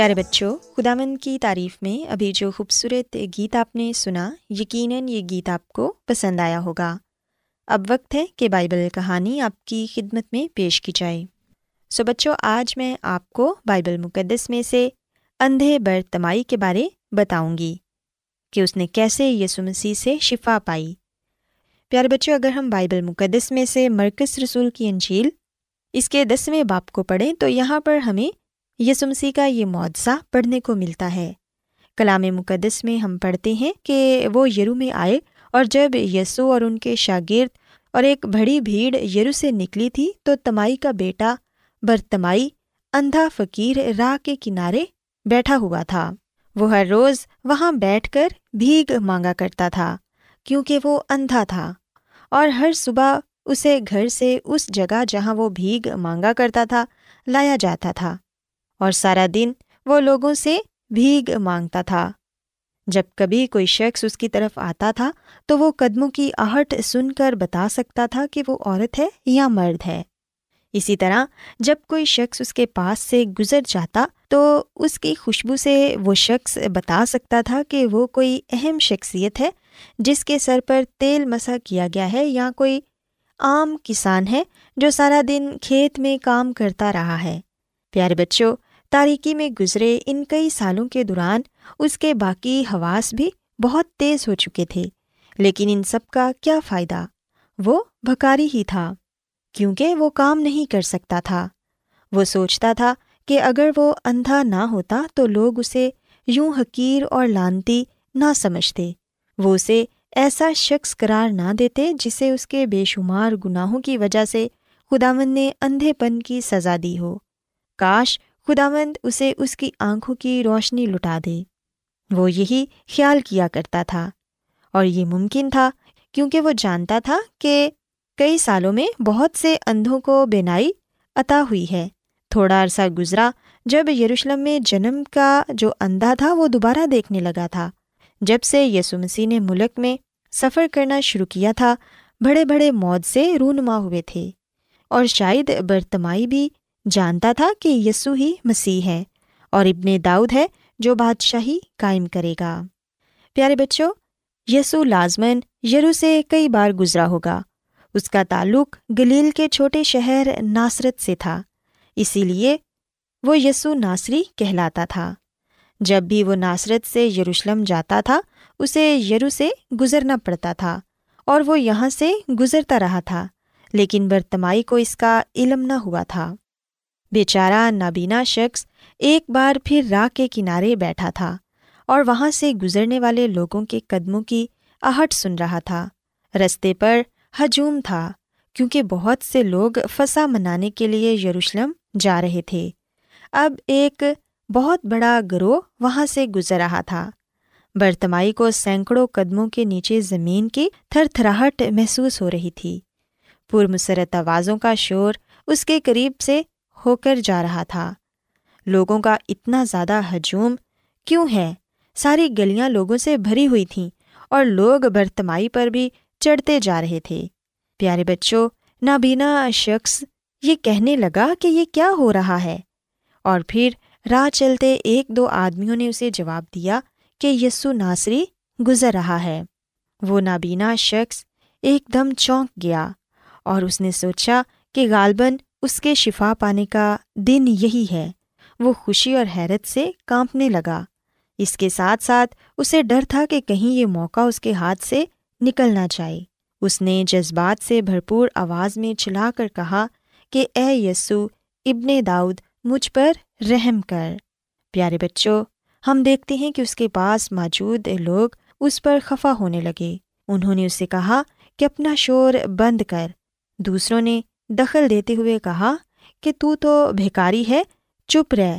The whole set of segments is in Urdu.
پیارے بچوں خداون کی تعریف میں ابھی جو خوبصورت گیت آپ نے سنا، یقیناً یہ گیت آپ کو پسند آیا ہوگا۔ اب وقت ہے کہ بائبل کہانی آپ کی خدمت میں پیش کی جائے۔ سو بچوں، آج میں آپ کو بائبل مقدس میں سے اندھے بر تمائی کے بارے بتاؤں گی کہ اس نے کیسے یسو مسیح سے شفا پائی۔ پیارے بچوں، اگر ہم بائبل مقدس میں سے مرکز رسول کی انجیل اس کے دسویں باپ کو پڑھیں تو یہاں پر ہمیں یسو مسیح کا یہ معجزہ پڑھنے کو ملتا ہے۔ کلام مقدس میں ہم پڑھتے ہیں کہ وہ یرو میں آئے اور جب یسو اور ان کے شاگرد اور ایک بڑی بھیڑ یرو سے نکلی تھی تو تمائی کا بیٹا برتمائی، اندھا فقیر راہ کے کنارے بیٹھا ہوا تھا۔ وہ ہر روز وہاں بیٹھ کر بھیگ مانگا کرتا تھا کیونکہ وہ اندھا تھا اور ہر صبح اسے گھر سے اس جگہ جہاں وہ بھیگ مانگا کرتا تھا لایا جاتا تھا۔ اور سارا دن وہ لوگوں سے بھیگ مانگتا تھا۔ جب کبھی کوئی شخص اس کی طرف آتا تھا تو وہ قدموں کی آہٹ سن کر بتا سکتا تھا کہ وہ عورت ہے یا مرد ہے۔ اسی طرح جب کوئی شخص اس کے پاس سے گزر جاتا تو اس کی خوشبو سے وہ شخص بتا سکتا تھا کہ وہ کوئی اہم شخصیت ہے جس کے سر پر تیل مسا کیا گیا ہے یا کوئی عام کسان ہے جو سارا دن کھیت میں کام کرتا رہا ہے۔ پیارے بچوں تاریکی میں گزرے ان کئی سالوں کے دوران اس کے باقی حواس بھی بہت تیز ہو چکے تھے، لیکن ان سب کا کیا فائدہ؟ وہ بھکاری ہی تھا، کیونکہ وہ کام نہیں کر سکتا تھا۔ وہ سوچتا تھا کہ اگر وہ اندھا نہ ہوتا تو لوگ اسے یوں حقیر اور لانتی نہ سمجھتے۔ وہ اسے ایسا شخص قرار نہ دیتے جسے اس کے بے شمار گناہوں کی وجہ سے خداون نے اندھے پن کی سزا دی ہو۔ کاش خداوند اسے اس کی آنکھوں کی روشنی لٹا دے۔ وہ یہی خیال کیا کرتا تھا۔ اور یہ ممکن تھا کیونکہ وہ جانتا تھا کہ کئی سالوں میں بہت سے اندھوں کو بینائی عطا ہوئی ہے۔ تھوڑا عرصہ گزرا جب یروشلم میں جنم کا جو اندھا تھا وہ دوبارہ دیکھنے لگا تھا۔ جب سے یسو مسیح نے ملک میں سفر کرنا شروع کیا تھا، بڑے بڑے موت سے رونما ہوئے تھے۔ اور شاید برتمائی بھی جانتا تھا کہ یسو ہی مسیح ہے اور ابن داؤد ہے جو بادشاہی قائم کرے گا۔ پیارے بچوں یسو لازمن یرو سے کئی بار گزرا ہوگا۔ اس کا تعلق گلیل کے چھوٹے شہر ناصرت سے تھا، اسی لیے وہ یسو ناصری کہلاتا تھا۔ جب بھی وہ ناصرت سے یروشلم جاتا تھا، اسے یرو سے گزرنا پڑتا تھا اور وہ یہاں سے گزرتا رہا تھا، لیکن برتمائی کو اس کا علم نہ ہوا تھا۔ بیچارہ نابینا شخص ایک بار پھر راہ کے کنارے بیٹھا تھا اور وہاں سے گزرنے والے لوگوں کے قدموں کی آہٹ سن رہا تھا۔ رستے پر ہجوم تھا، کیونکہ بہت سے لوگ فسا منانے کے لیے یروشلم جا رہے تھے۔ اب ایک بہت بڑا گروہ وہاں سے گزر رہا تھا۔ برتمائی کو سینکڑوں قدموں کے نیچے زمین کی تھر تھراہٹ محسوس ہو رہی تھی۔ پرمسرت آوازوں کا شور اس کے قریب سے ہو کر جا رہا تھا۔ لوگوں کا اتنا زیادہ ہجوم کیوں ہے؟ ساری گلیاں لوگوں سے بھری ہوئی تھیں اور لوگ برتمائی پر بھی چڑھتے جا رہے تھے۔ پیارے بچوں، نابینا شخص یہ کہنے لگا کہ یہ کیا ہو رہا ہے؟ اور پھر راہ چلتے ایک دو آدمیوں نے اسے جواب دیا کہ یسو ناصری گزر رہا ہے۔ وہ نابینا شخص ایک دم چونک گیا اور اس نے سوچا کہ غالباً اس کے شفا پانے کا دن یہی ہے۔ وہ خوشی اور حیرت سے کانپنے لگا۔ اس کے ساتھ ساتھ اسے ڈر تھا کہ کہیں یہ موقع اس کے ہاتھ سے نکل نہ جائے۔ اس نے جذبات سے بھرپور آواز میں چلا کر کہا کہ اے یسو، ابن داؤد، مجھ پر رحم کر۔ پیارے بچوں، ہم دیکھتے ہیں کہ اس کے پاس موجود لوگ اس پر خفا ہونے لگے۔ انہوں نے اسے کہا کہ اپنا شور بند کر۔ دوسروں نے دخل دیتے ہوئے کہا کہ تو تو بھیکاری ہے، چپ رہ۔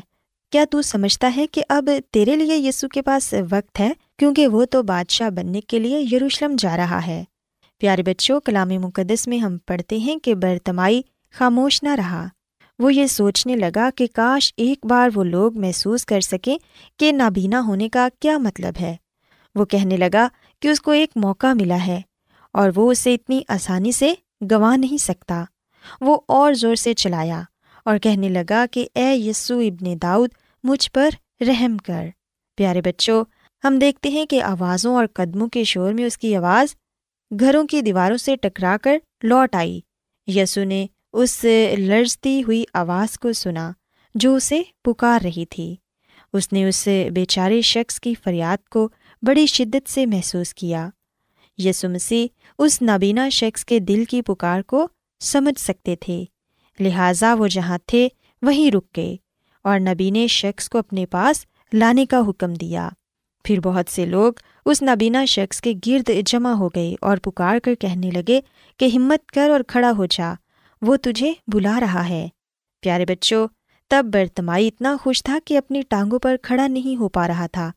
کیا تو سمجھتا ہے کہ اب تیرے لیے یسو کے پاس وقت ہے، کیونکہ وہ تو بادشاہ بننے کے لیے یروشلم جا رہا ہے۔ پیارے بچوں، کلام مقدس میں ہم پڑھتے ہیں کہ برتمائی خاموش نہ رہا۔ وہ یہ سوچنے لگا کہ کاش ایک بار وہ لوگ محسوس کر سکیں کہ نابینا ہونے کا کیا مطلب ہے۔ وہ کہنے لگا کہ اس کو ایک موقع ملا ہے اور وہ اسے اتنی آسانی سے گنوا نہیں سکتا۔ وہ اور زور سے چلایا اور کہنے لگا کہ اے یسو ابن داؤد، مجھ پر رحم کر۔ پیارے بچوں، ہم دیکھتے ہیں کہ آوازوں اور قدموں کے شور میں اس کی آواز گھروں کی دیواروں سے ٹکرا کر لوٹ آئی۔ یسو نے اس لرزتی ہوئی آواز کو سنا جو اسے پکار رہی تھی۔ اس نے اس بیچارے شخص کی فریاد کو بڑی شدت سے محسوس کیا۔ یسو مسیح اس نابینا شخص کے دل کی پکار کو سمجھ سکتے تھے۔ لہٰذا وہ جہاں تھے، وہیں رک گئے اور نبین شخص کو اپنے پاس لانے کا حکم دیا۔ پھر بہت سے لوگ اس نابینا شخص کے گرد جمع ہو گئے اور پکار کر کہنے لگے کہ ہمت کر اور کھڑا ہو جا، وہ تجھے بلا رہا ہے۔ پیارے بچوں، تب برتمائی اتنا خوش تھا کہ اپنی ٹانگوں پر کھڑا نہیں ہو پا رہا تھا۔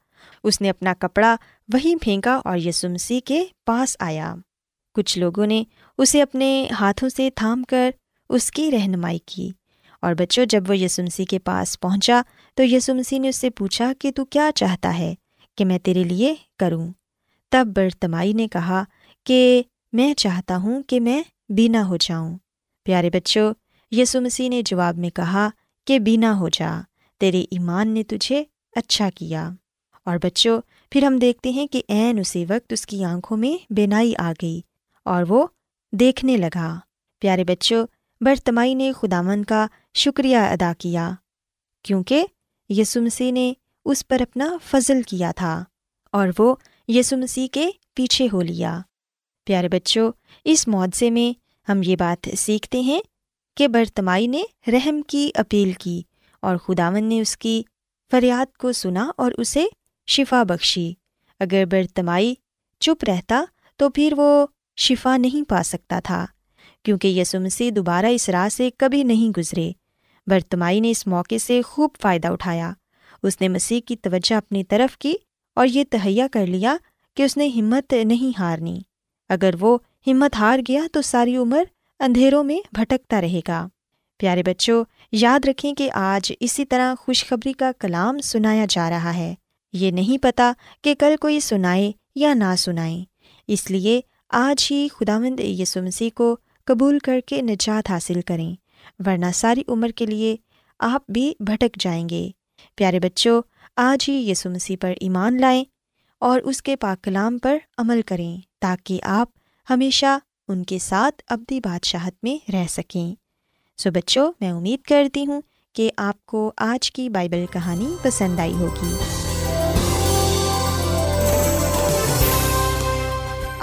اس نے اپنا کپڑا وہیں پھینکا اور یسمسی کے پاس آیا۔ کچھ لوگوں نے اسے اپنے ہاتھوں سے تھام کر اس کی رہنمائی کی۔ اور بچوں، جب وہ یسمسی کے پاس پہنچا تو یسمسی نے اس سے پوچھا کہ تو کیا چاہتا ہے کہ میں تیرے لیے کروں؟ تب برتمائی نے کہا کہ میں چاہتا ہوں کہ میں بینا ہو جاؤں۔ پیارے بچوں یسو مسیح نے جواب میں کہا کہ بینا ہو جا، تیرے ایمان نے تجھے اچھا کیا۔ اور بچوں، پھر ہم دیکھتے ہیں کہ عین اسی وقت اس کی آنکھوں میں بینائی آ گئی۔ اور وہ دیکھنے لگا۔ پیارے بچوں، برتمائی نے خدامن کا شکریہ ادا کیا، کیونکہ یسو مسیح نے اس پر اپنا فضل کیا تھا اور وہ یسو مسیح کے پیچھے ہو لیا۔ پیارے بچوں، اس معاوضے میں ہم یہ بات سیکھتے ہیں کہ برتمائی نے رحم کی اپیل کی اور خداون نے اس کی فریاد کو سنا اور اسے شفا بخشی۔ اگر برتمائی چپ رہتا تو پھر وہ شفا نہیں پا سکتا تھا، کیونکہ یسمسی دوبارہ اس راہ سے کبھی نہیں گزرے۔ برتمائی نے اس موقع سے خوب فائدہ اٹھایا۔ اس نے مسیح کی توجہ اپنی طرف کی اور یہ تہیا کر لیا کہ اس نے ہمت نہیں ہارنی۔ اگر وہ ہمت ہار گیا تو ساری عمر اندھیروں میں بھٹکتا رہے گا۔ پیارے بچوں، یاد رکھیں کہ آج اسی طرح خوشخبری کا کلام سنایا جا رہا ہے۔ یہ نہیں پتا کہ کل کوئی سنائے یا نہ سنائے۔ اس لیے آج ہی خدا مند یسمسی کو قبول کر کے نجات حاصل کریں، ورنہ ساری عمر کے لیے آپ بھی بھٹک جائیں گے۔ پیارے بچوں، آج ہی یسمسی پر ایمان لائیں اور اس کے پاک کلام پر عمل کریں تاکہ آپ ہمیشہ ان کے ساتھ ابدی بادشاہت میں رہ سکیں۔ سو بچوں، میں امید کرتی ہوں کہ آپ کو آج کی بائبل کہانی پسند آئی ہوگی۔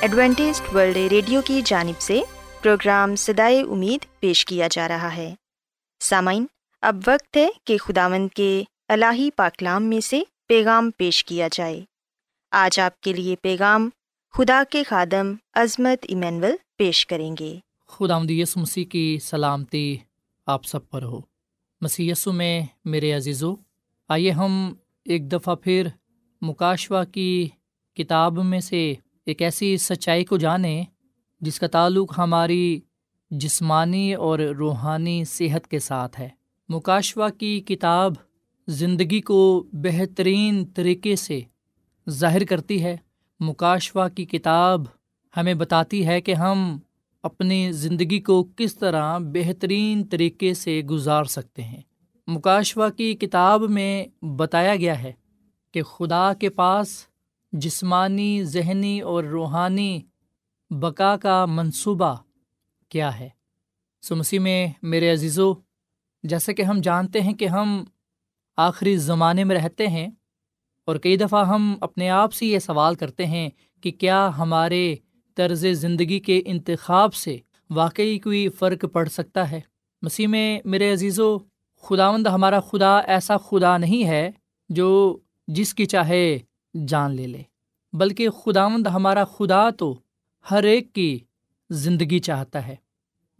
Adventist world radio کی جانب سے پروگرام سدائے امید پیش کیا جا رہا ہے۔ سامعین، اب وقت ہے کہ خداوند کے الہی پاکلام میں سے پیغام پیش کیا جائے۔ آج آپ کے لیے پیغام خدا کے خادم عظمت ایمینول پیش کریں گے۔ خدا مدیس مسیح کی سلامتی آپ سب پر ہو۔ مسی میں میرے عزیزو، آئیے ہم ایک دفعہ پھر مکاشوا کی کتاب میں سے ایک ایسی سچائی کو جانیں جس کا تعلق ہماری جسمانی اور روحانی صحت کے ساتھ ہے۔ مکاشوا کی کتاب زندگی کو بہترین طریقے سے ظاہر کرتی ہے۔ مکاشوا کی کتاب ہمیں بتاتی ہے کہ ہم اپنی زندگی کو کس طرح بہترین طریقے سے گزار سکتے ہیں۔ مکاشوا کی کتاب میں بتایا گیا ہے کہ خدا کے پاس جسمانی، ذہنی اور روحانی بقا کا منصوبہ کیا ہے۔ سمسی میں میرے عزیزو جیسے کہ ہم جانتے ہیں کہ ہم آخری زمانے میں رہتے ہیں اور کئی دفعہ ہم اپنے آپ سے یہ سوال کرتے ہیں کہ کیا ہمارے طرز زندگی کے انتخاب سے واقعی کوئی فرق پڑ سکتا ہے؟ مسیح میں میرے عزیز و خداوند ہمارا خدا ایسا خدا نہیں ہے جو جس کی چاہے جان لے لے۔ بلکہ خداوند ہمارا خدا تو ہر ایک کی زندگی چاہتا ہے۔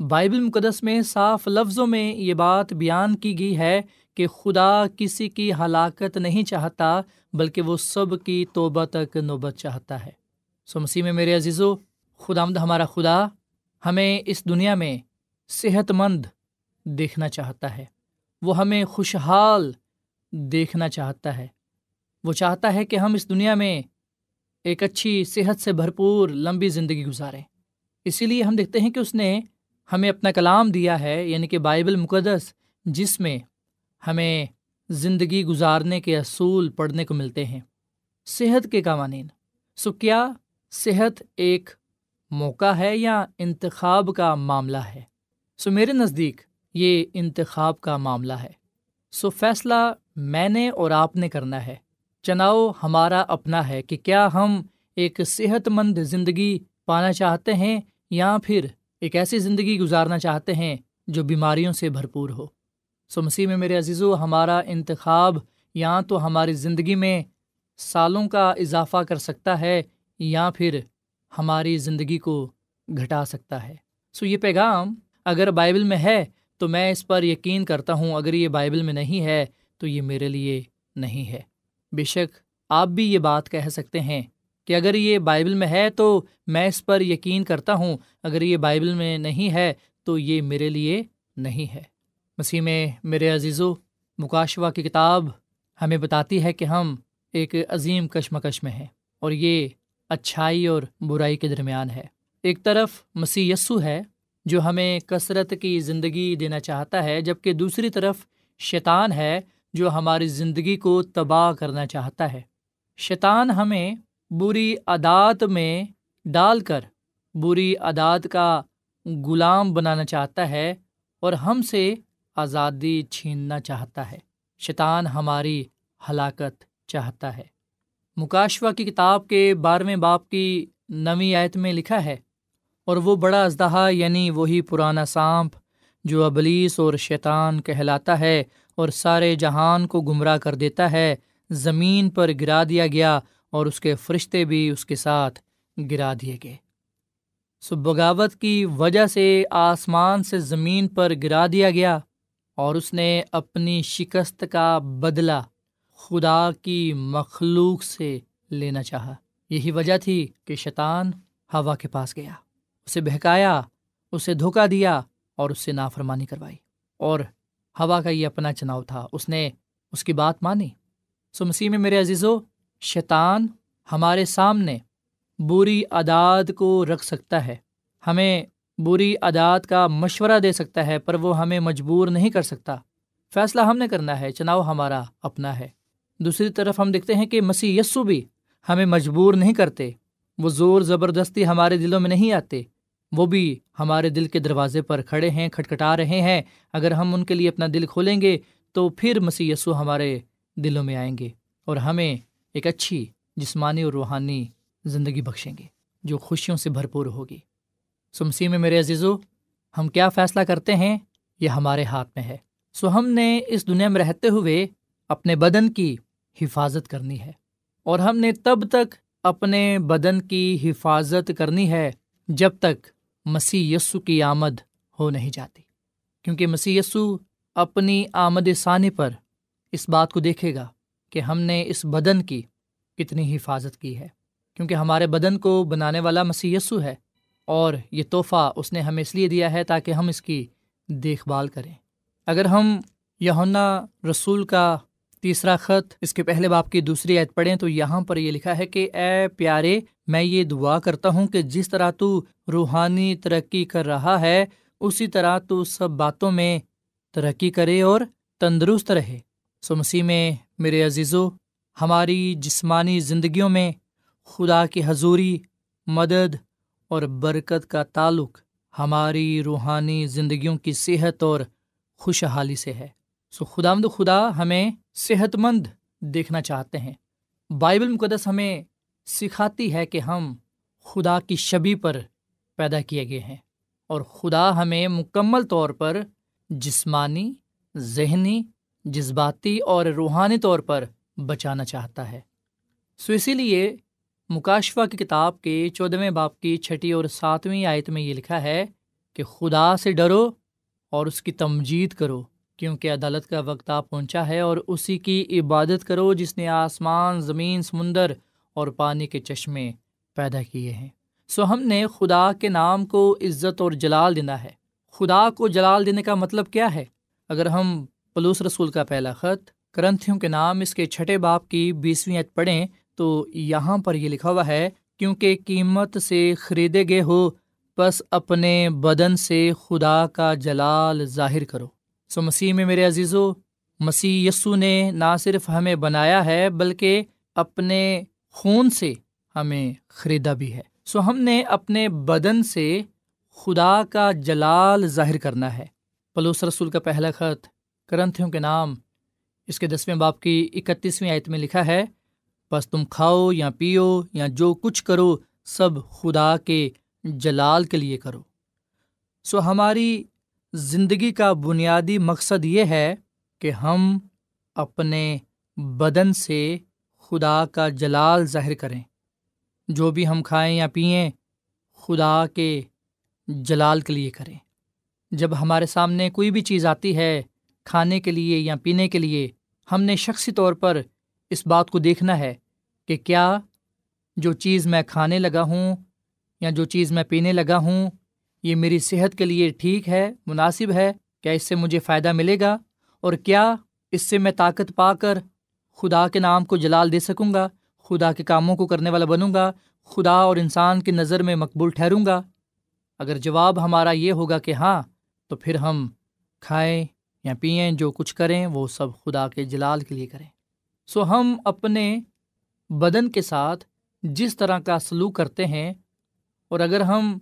بائبل مقدس میں صاف لفظوں میں یہ بات بیان کی گئی ہے کہ خدا کسی کی ہلاکت نہیں چاہتا، بلکہ وہ سب کی توبہ تک نوبت چاہتا ہے۔ سو مسیح میں میرے عزیز و خدا آمد ہمارا خدا ہمیں اس دنیا میں صحت مند دیکھنا چاہتا ہے۔ وہ ہمیں خوشحال دیکھنا چاہتا ہے۔ وہ چاہتا ہے کہ ہم اس دنیا میں ایک اچھی صحت سے بھرپور لمبی زندگی گزاریں۔ اسی لیے ہم دیکھتے ہیں کہ اس نے ہمیں اپنا کلام دیا ہے یعنی کہ بائبل مقدس، جس میں ہمیں زندگی گزارنے کے اصول پڑھنے کو ملتے ہیں۔ صحت کے قوانین۔ سو کیا صحت ایک موقع ہے یا انتخاب کا معاملہ ہے؟ سو میرے نزدیک یہ انتخاب کا معاملہ ہے۔ سو فیصلہ میں نے اور آپ نے کرنا ہے۔ چناؤ ہمارا اپنا ہے کہ کیا ہم ایک صحت مند زندگی پانا چاہتے ہیں یا پھر ایک ایسی زندگی گزارنا چاہتے ہیں جو بیماریوں سے بھرپور ہو۔ سو مسیح میں میرے عزیز و ہمارا انتخاب یا تو ہماری زندگی میں سالوں کا اضافہ کر سکتا ہے یا پھر ہماری زندگی کو گھٹا سکتا ہے۔ سو یہ پیغام اگر بائبل میں ہے تو میں اس پر یقین کرتا ہوں، اگر یہ بائبل میں نہیں ہے تو یہ میرے لیے نہیں ہے۔ بے شک، آپ بھی یہ بات کہہ سکتے ہیں کہ اگر یہ بائبل میں ہے تو میں اس پر یقین کرتا ہوں، اگر یہ بائبل میں نہیں ہے تو یہ میرے لیے نہیں ہے۔ مسیح میں میرے عزیز و مکاشوہ کی کتاب ہمیں بتاتی ہے کہ ہم ایک عظیم کشمکش میں ہیں اور یہ اچھائی اور برائی کے درمیان ہے۔ ایک طرف مسیح یسو ہے جو ہمیں کثرت کی زندگی دینا چاہتا ہے جبکہ دوسری طرف شیطان ہے جو ہماری زندگی کو تباہ کرنا چاہتا ہے۔ شیطان ہمیں بری عادات میں ڈال کر بری عادات کا غلام بنانا چاہتا ہے اور ہم سے آزادی چھیننا چاہتا ہے۔ شیطان ہماری ہلاکت چاہتا ہے۔ مکاشوا کی کتاب کے بارہویں باپ کی نویں آیت میں لکھا ہے، اور وہ بڑا اژدہا یعنی وہی پرانا سانپ جو ابلیس اور شیطان کہلاتا ہے اور سارے جہان کو گمراہ کر دیتا ہے، زمین پر گرا دیا گیا اور اس کے فرشتے بھی اس کے ساتھ گرا دیے گئے۔ سو بغاوت کی وجہ سے آسمان سے زمین پر گرا دیا گیا اور اس نے اپنی شکست کا بدلہ خدا کی مخلوق سے لینا چاہا۔ یہی وجہ تھی کہ شیطان ہوا کے پاس گیا۔ اسے بہکایا، اسے دھوکا دیا اور اس سے نافرمانی کروائی اور ہوا کا یہ اپنا چناؤ تھا۔ اس نے اس کی بات مانی۔ سو مسیح میں میرے عزیزو، شیطان ہمارے سامنے بری عادات کو رکھ سکتا ہے۔ ہمیں بری عادات کا مشورہ دے سکتا ہے، پر وہ ہمیں مجبور نہیں کر سکتا۔ فیصلہ ہم نے کرنا ہے، چناؤ ہمارا اپنا ہے۔ دوسری طرف ہم دیکھتے ہیں کہ مسیح یسو بھی ہمیں مجبور نہیں کرتے۔ وہ زور زبردستی ہمارے دلوں میں نہیں آتے۔ وہ بھی ہمارے دل کے دروازے پر کھڑے ہیں، کھٹکھٹا رہے ہیں۔ اگر ہم ان کے لیے اپنا دل کھولیں گے تو پھر مسیح یسو ہمارے دلوں میں آئیں گے اور ہمیں ایک اچھی جسمانی اور روحانی زندگی بخشیں گے جو خوشیوں سے بھرپور ہوگی۔ سو مسیح میں میرے عزیزو، ہم کیا فیصلہ کرتے ہیں؟ یہ ہمارے ہاتھ میں ہے۔ سو ہم نے اس دنیا میں رہتے ہوئے اپنے بدن کی حفاظت کرنی ہے اور ہم نے تب تک اپنے بدن کی حفاظت کرنی ہے جب تک مسیح یسو کی آمد ہو نہیں جاتی۔ کیونکہ مسیح یسو اپنی آمد ثانی پر اس بات کو دیکھے گا کہ ہم نے اس بدن کی کتنی حفاظت کی ہے۔ کیونکہ ہمارے بدن کو بنانے والا مسی یسو ہے اور یہ تحفہ اس نے ہمیں اس لیے دیا ہے تاکہ ہم اس کی دیکھ بھال کریں۔ اگر ہم یونا رسول کا تیسرا خط اس کے پہلے باپ کی دوسری عید پڑھیں تو یہاں پر یہ لکھا ہے کہ اے پیارے میں یہ دعا کرتا ہوں کہ جس طرح تو روحانی ترقی کر رہا ہے، اسی طرح تو سب باتوں میں ترقی کرے اور تندرست رہے۔ سو مسیح میں، میرے عزیزو، ہماری جسمانی زندگیوں میں خدا کی حضوری، مدد اور برکت کا تعلق ہماری روحانی زندگیوں کی صحت اور خوشحالی سے ہے۔ سو خدا مد خدا ہمیں صحت مند دیکھنا چاہتے ہیں۔ بائبل مقدس ہمیں سکھاتی ہے کہ ہم خدا کی شبی پر پیدا کیے گئے ہیں اور خدا ہمیں مکمل طور پر جسمانی، ذہنی، جذباتی اور روحانی طور پر بچانا چاہتا ہے۔ سو اسی لیے مکاشفہ کی کتاب کے چودھویں باپ کی چھٹی اور ساتویں آیت میں یہ لکھا ہے کہ کہ خدا سے ڈرو اور اس کی تمجید کرو، کیونکہ عدالت کا وقت آ پہنچا ہے اور اسی کی عبادت کرو جس نے آسمان، زمین، سمندر اور پانی کے چشمے پیدا کیے ہیں۔ سو ہم نے خدا کے نام کو عزت اور جلال دینا ہے۔ خدا کو جلال دینے کا مطلب کیا ہے؟ اگر ہم پلوس رسول کا پہلا خط کرنتھیوں کے نام اس کے چھٹے باپ کی بیسویں عت پڑھیں تو یہاں پر یہ لکھا ہوا ہے، کیونکہ قیمت سے خریدے گئے ہو بس اپنے بدن سے خدا کا جلال ظاہر کرو۔ سو مسیح میں میرے عزیز و مسیح یسو نے نہ صرف ہمیں بنایا ہے، بلکہ اپنے خون سے ہمیں خریدا بھی ہے۔ سو ہم نے اپنے بدن سے خدا کا جلال ظاہر کرنا ہے۔ پلوس رسول کا پہلا خط کرنتھیوں کے نام، اس کے دسویں باپ کی اکتیسویں آیت میں لکھا ہے، بس تم کھاؤ یا پیو یا جو کچھ کرو، سب خدا کے جلال کے لیے کرو۔ سو ہماری زندگی کا بنیادی مقصد یہ ہے کہ ہم اپنے بدن سے خدا کا جلال ظاہر کریں۔ جو بھی ہم کھائیں یا پئیں، خدا کے جلال کے لیے کریں۔ جب ہمارے سامنے کوئی بھی چیز آتی ہے، کھانے کے لیے یا پینے کے لیے، ہم نے شخصی طور پر اس بات کو دیکھنا ہے کہ کیا جو چیز میں کھانے لگا ہوں یا جو چیز میں پینے لگا ہوں، یہ میری صحت کے لیے ٹھیک ہے، مناسب ہے، کیا اس سے مجھے فائدہ ملے گا؟ اور کیا اس سے میں طاقت پا کر خدا کے نام کو جلال دے سکوں گا، خدا کے کاموں کو کرنے والا بنوں گا، خدا اور انسان کی نظر میں مقبول ٹھہروں گا۔ اگر جواب ہمارا یہ ہوگا کہ ہاں تو پھر ہم کھائیں یا پئیں، جو کچھ کریں، وہ سب خدا کے جلال کے لیے کریں۔ سو ہم اپنے بدن کے ساتھ جس طرح کا سلوک کرتے ہیں، اور اگر ہم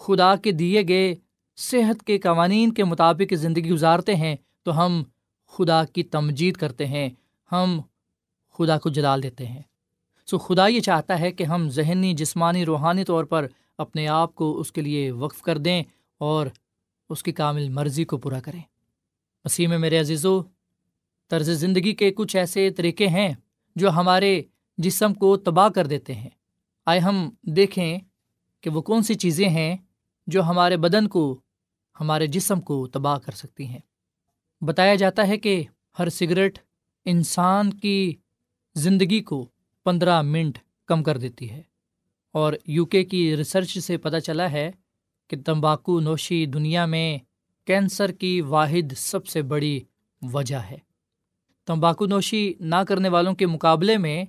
خدا کے دیے گئے صحت کے قوانین کے مطابق زندگی گزارتے ہیں، تو ہم خدا کی تمجید کرتے ہیں۔ ہم خدا کو جلال دیتے ہیں۔ سو خدا یہ چاہتا ہے کہ ہم ذہنی، جسمانی، روحانی طور پر اپنے آپ کو اس کے لیے وقف کر دیں اور اس کی کامل مرضی کو پورا کریں۔ مسیح میں میرے عزیز و طرز زندگی کے کچھ ایسے طریقے ہیں جو ہمارے جسم کو تباہ کر دیتے ہیں۔ آئے ہم دیکھیں کہ وہ کون سی چیزیں ہیں جو ہمارے بدن کو، ہمارے جسم کو تباہ کر سکتی ہیں۔ بتایا جاتا ہے کہ ہر سگریٹ انسان کی زندگی کو پندرہ منٹ کم کر دیتی ہے۔ اور یو کے کی ریسرچ سے پتہ چلا ہے کہ تمباکو نوشی دنیا میں کینسر کی واحد سب سے بڑی وجہ ہے۔ تمباکو نوشی نہ کرنے والوں کے مقابلے میں،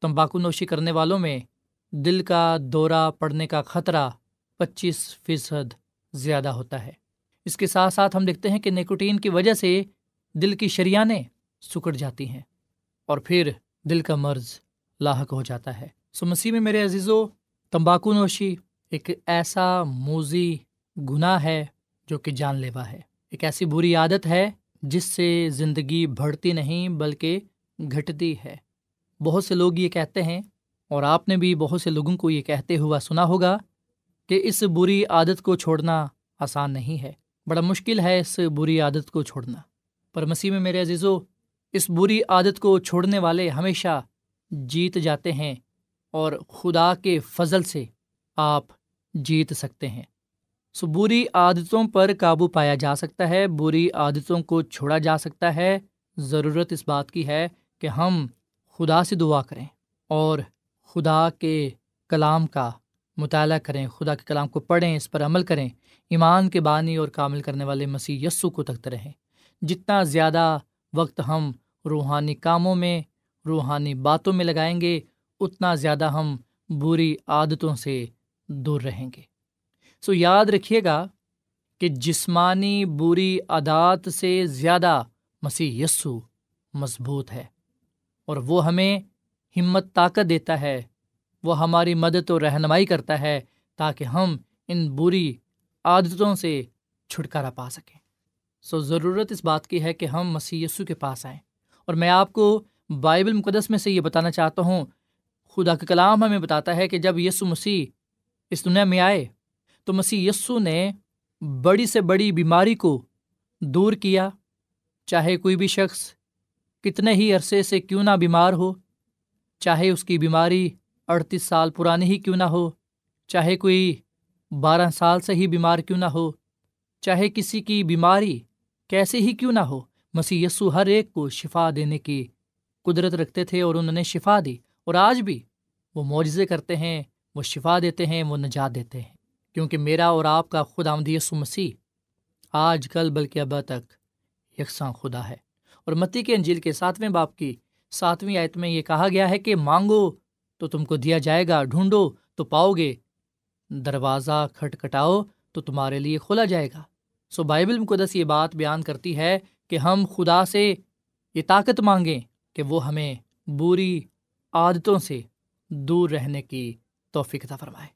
تمباکو نوشی کرنے والوں میں دل کا دورہ پڑنے کا خطرہ پچیس فیصد زیادہ ہوتا ہے۔ اس کے ساتھ ساتھ ہم دیکھتے ہیں کہ نیکوٹین کی وجہ سے دل کی شریانیں سکڑ جاتی ہیں۔ اور پھر دل کا مرض لاحق ہو جاتا ہے۔ سو مسیح میں میرے عزیز و تمباکو نوشی ایک ایسا موزی گناہ ہے جو کہ جان لیوا ہے۔ ایک ایسی بری عادت ہے جس سے زندگی بڑھتی نہیں بلکہ گھٹتی ہے۔ بہت سے لوگ یہ کہتے ہیں اور آپ نے بھی بہت سے لوگوں کو یہ کہتے ہوا سنا ہوگا کہ اس بری عادت کو چھوڑنا آسان نہیں ہے۔ بڑا مشکل ہے اس بری عادت کو چھوڑنا۔ پر مسیح میں میرے عزیز و اس بری عادت کو چھوڑنے والے ہمیشہ جیت جاتے ہیں اور خدا کے فضل سے آپ جیت سکتے ہیں۔ سو بری عادتوں پر قابو پایا جا سکتا ہے، بری عادتوں کو چھوڑا جا سکتا ہے۔ ضرورت اس بات کی ہے کہ ہم خدا سے دعا کریں اور خدا کے کلام کا مطالعہ کریں، خدا کے کلام کو پڑھیں، اس پر عمل کریں، ایمان کے بانی اور کامل کرنے والے مسیح یسو کو تکتے رہیں۔ جتنا زیادہ وقت ہم روحانی کاموں میں، روحانی باتوں میں لگائیں گے، اتنا زیادہ ہم بری عادتوں سے دور رہیں گے۔ سو یاد رکھیے گا کہ جسمانی بری عادات سے زیادہ مسیح یسو مضبوط ہے اور وہ ہمیں ہمت، طاقت دیتا ہے، وہ ہماری مدد و رہنمائی کرتا ہے تاکہ ہم ان بری عادتوں سے چھٹکارا پا سکیں۔ سو ضرورت اس بات کی ہے کہ ہم مسیح یسو کے پاس آئیں۔ اور میں آپ کو بائبل مقدس میں سے یہ بتانا چاہتا ہوں، خدا کا کلام ہمیں بتاتا ہے کہ جب یسو مسیح اس دنیا میں آئے، تو مسیح یسو نے بڑی سے بڑی بیماری کو دور کیا۔ چاہے کوئی بھی شخص کتنے ہی عرصے سے کیوں نہ بیمار ہو، چاہے اس کی بیماری اڑتیس سال پرانی ہی کیوں نہ ہو، چاہے کوئی بارہ سال سے ہی بیمار کیوں نہ ہو، چاہے کسی کی بیماری کیسے ہی کیوں نہ ہو مسی یسو ہر ایک کو شفا دینے کی قدرت رکھتے تھے اور انہوں نے شفا دی۔ اور آج بھی وہ معجزے کرتے ہیں، وہ شفا دیتے ہیں، وہ نجات دیتے ہیں۔ کیونکہ میرا اور آپ کا خود آمدی یسو مسیح آج کل بلکہ ابا تک یکساں خدا ہے۔ اور متی کے انجیل کے ساتویں باپ کی ساتویں آیت میں یہ کہا گیا ہے کہ مانگو تو تم کو دیا جائے گا، ڈھونڈو تو پاؤ گے، دروازہ کھٹکھٹاؤ تو تمہارے لیے کھولا جائے گا۔ سو بائبل مقدس یہ بات بیان کرتی ہے کہ ہم خدا سے یہ طاقت مانگیں کہ وہ ہمیں بری عادتوں سے دور رہنے کی توفیق عطا فرمائے۔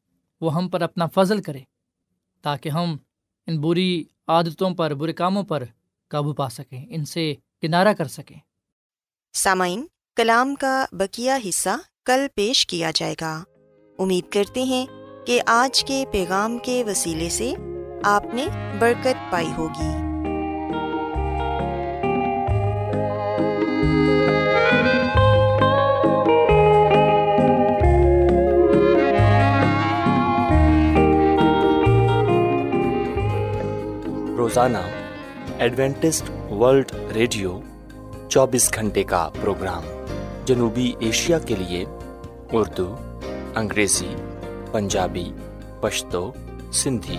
وہ ہم پر اپنا فضل کرے تاکہ ہم ان بری عادتوں پر، برے کاموں پر قابو پا سکیں، ان سے کنارہ کر سکیں۔ سامعین، کلام کا بکیا حصہ کل پیش کیا جائے گا۔ امید کرتے ہیں کہ آج کے پیغام کے وسیلے سے آپ نے برکت پائی ہوگی۔ روزانہ ایڈوینٹسٹ ورلڈ ریڈیو چوبیس گھنٹے کا پروگرام جنوبی ایشیا کے لیے اردو، انگریزی، پنجابی، پشتو، سندھی۔